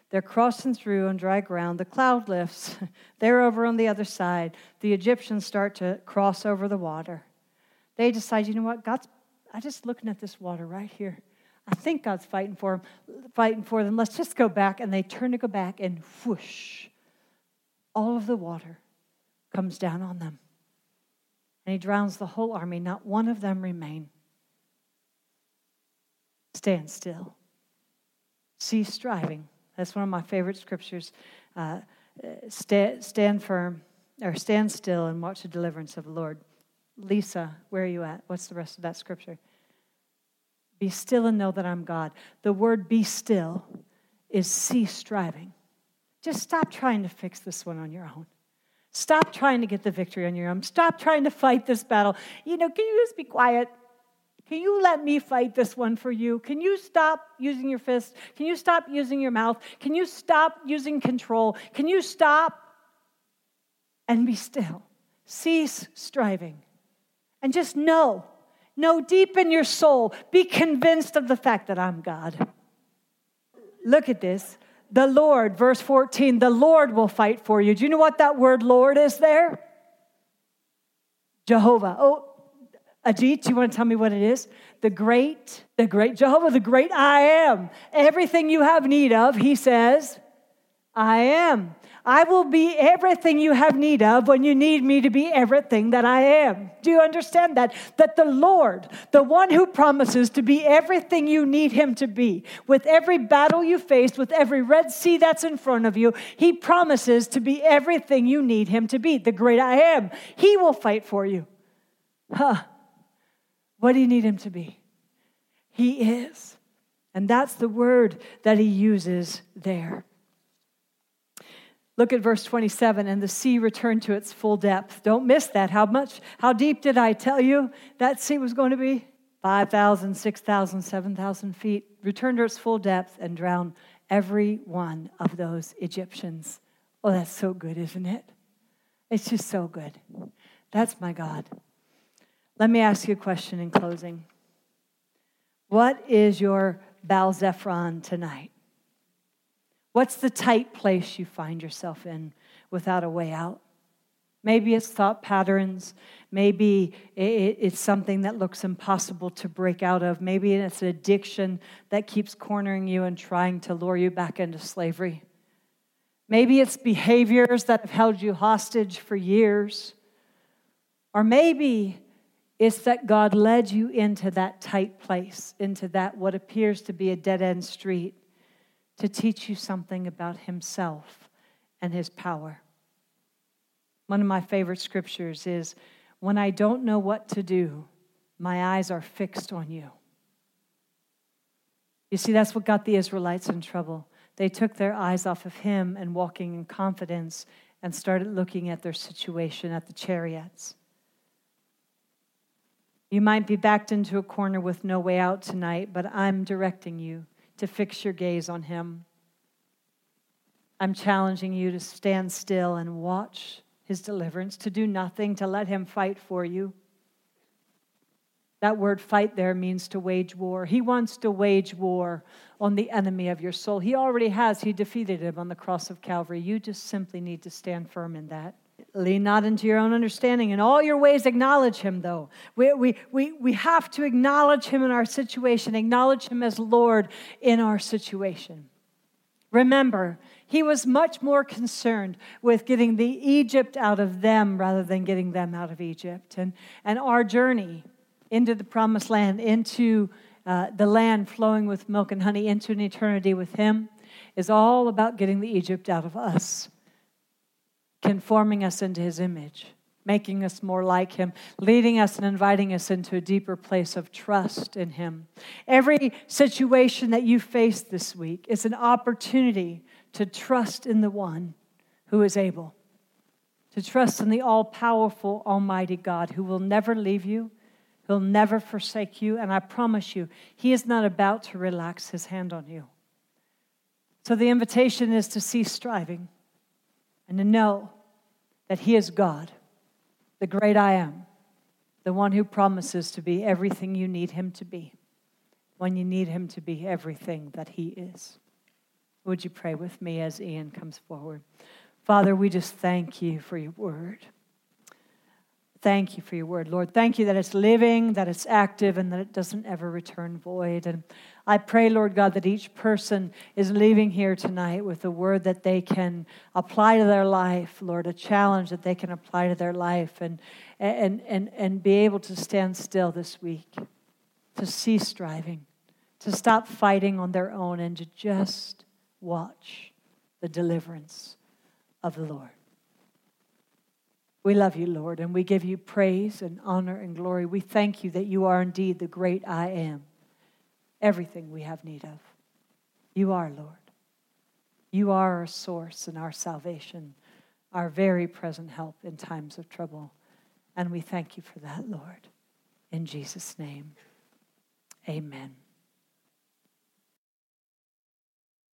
They're crossing through on dry ground. The cloud lifts. They're over on the other side. The Egyptians start to cross over the water. They decide, you know what? God's, I'm just looking at this water right here. I think God's fighting for them, fighting for them. Let's just go back. And they turn to go back, and whoosh, all of the water comes down on them. And he drowns the whole army. Not one of them remain. Stand still. Cease striving. That's one of my favorite scriptures. Uh, stand, stand firm, or stand still and watch the deliverance of the Lord. Lisa, where are you at? What's the rest of that scripture? Be still and know that I'm God. The word be still is cease striving. Just stop trying to fix this one on your own. Stop trying to get the victory on your own. Stop trying to fight this battle. You know, can you just be quiet? Can you let me fight this one for you? Can you stop using your fist? Can you stop using your mouth? Can you stop using control? Can you stop and be still? Cease striving and just know, know deep in your soul, be convinced of the fact that I'm God. Look at this. The Lord, verse 14, the Lord will fight for you. Do you know what that word Lord is there? Jehovah. Oh, Ajit, do you want to tell me what it is? The great, the great Jehovah, the great I am. Everything you have need of, he says, I am. I will be everything you have need of when you need me to be everything that I am. Do you understand that? That the Lord, the one who promises to be everything you need him to be, with every battle you face, with every Red Sea that's in front of you, he promises to be everything you need him to be, the great I am. He will fight for you. Huh. What do you need him to be? He is. And that's the word that he uses there. Look at verse 27 and the sea returned to its full depth. Don't miss that. How much, how deep did I tell you that sea was going to be? 5,000, 6,000, 7,000 feet. Returned to its full depth and drowned every one of those Egyptians. Oh, that's so good, isn't it? It's just so good. That's my God. Let me ask you a question in closing. What is your Baal Zephon tonight? What's the tight place you find yourself in without a way out? Maybe it's thought patterns. Maybe it's something that looks impossible to break out of. Maybe it's an addiction that keeps cornering you and trying to lure you back into slavery. Maybe it's behaviors that have held you hostage for years. Or maybe it's that God led you into that tight place, into that what appears to be a dead end street, to teach you something about Himself and His power. One of my favorite scriptures is When I don't know what to do, my eyes are fixed on you. You see, that's what got the Israelites in trouble. They took their eyes off of Him and walking in confidence and started looking at their situation at the chariots. You might be backed into a corner with no way out tonight, but I'm directing you to fix your gaze on Him. I'm challenging you to stand still and watch his deliverance, to do nothing, to let him fight for you. That word fight there means to wage war. He wants to wage war on the enemy of your soul. He already has. He defeated him on the cross of Calvary. You just simply need to stand firm in that. Lean not into your own understanding. In all your ways, acknowledge him, though. We, we, we, we have to acknowledge him in our situation, acknowledge him as Lord in our situation. Remember, he was much more concerned with getting the Egypt out of them rather than getting them out of Egypt. And, and our journey into the promised land, into uh, the land flowing with milk and honey, into an eternity with him, is all about getting the Egypt out of us conforming us into his image, making us more like him, leading us and inviting us into a deeper place of trust in him. Every situation that you face this week is an opportunity to trust in the one who is able, to trust in the all powerful, almighty God who will never leave you. He'll never forsake you, and I promise you, He is not about to relax His hand on you. So the invitation is to cease striving and to know that He is God, the great I am, the one who promises to be everything you need Him to be when you need Him to be everything that He is. Would you pray with me as Ian comes forward? Father, we just thank you for your word. Thank you for your word, Lord. Thank you that it's living, that it's active, and that it doesn't ever return void. And I pray, Lord God, that each person is leaving here tonight with a word that they can apply to their life, Lord, a challenge that they can apply to their life and, and, and, and be able to stand still this week, to cease striving, to stop fighting on their own, and to just watch the deliverance of the Lord. We love you, Lord, and we give you praise and honor and glory. We thank you that you are indeed the great I am, everything we have need of. You are, Lord. You are our source and our salvation, our very present help in times of trouble. And we thank you for that, Lord. In Jesus' name, amen.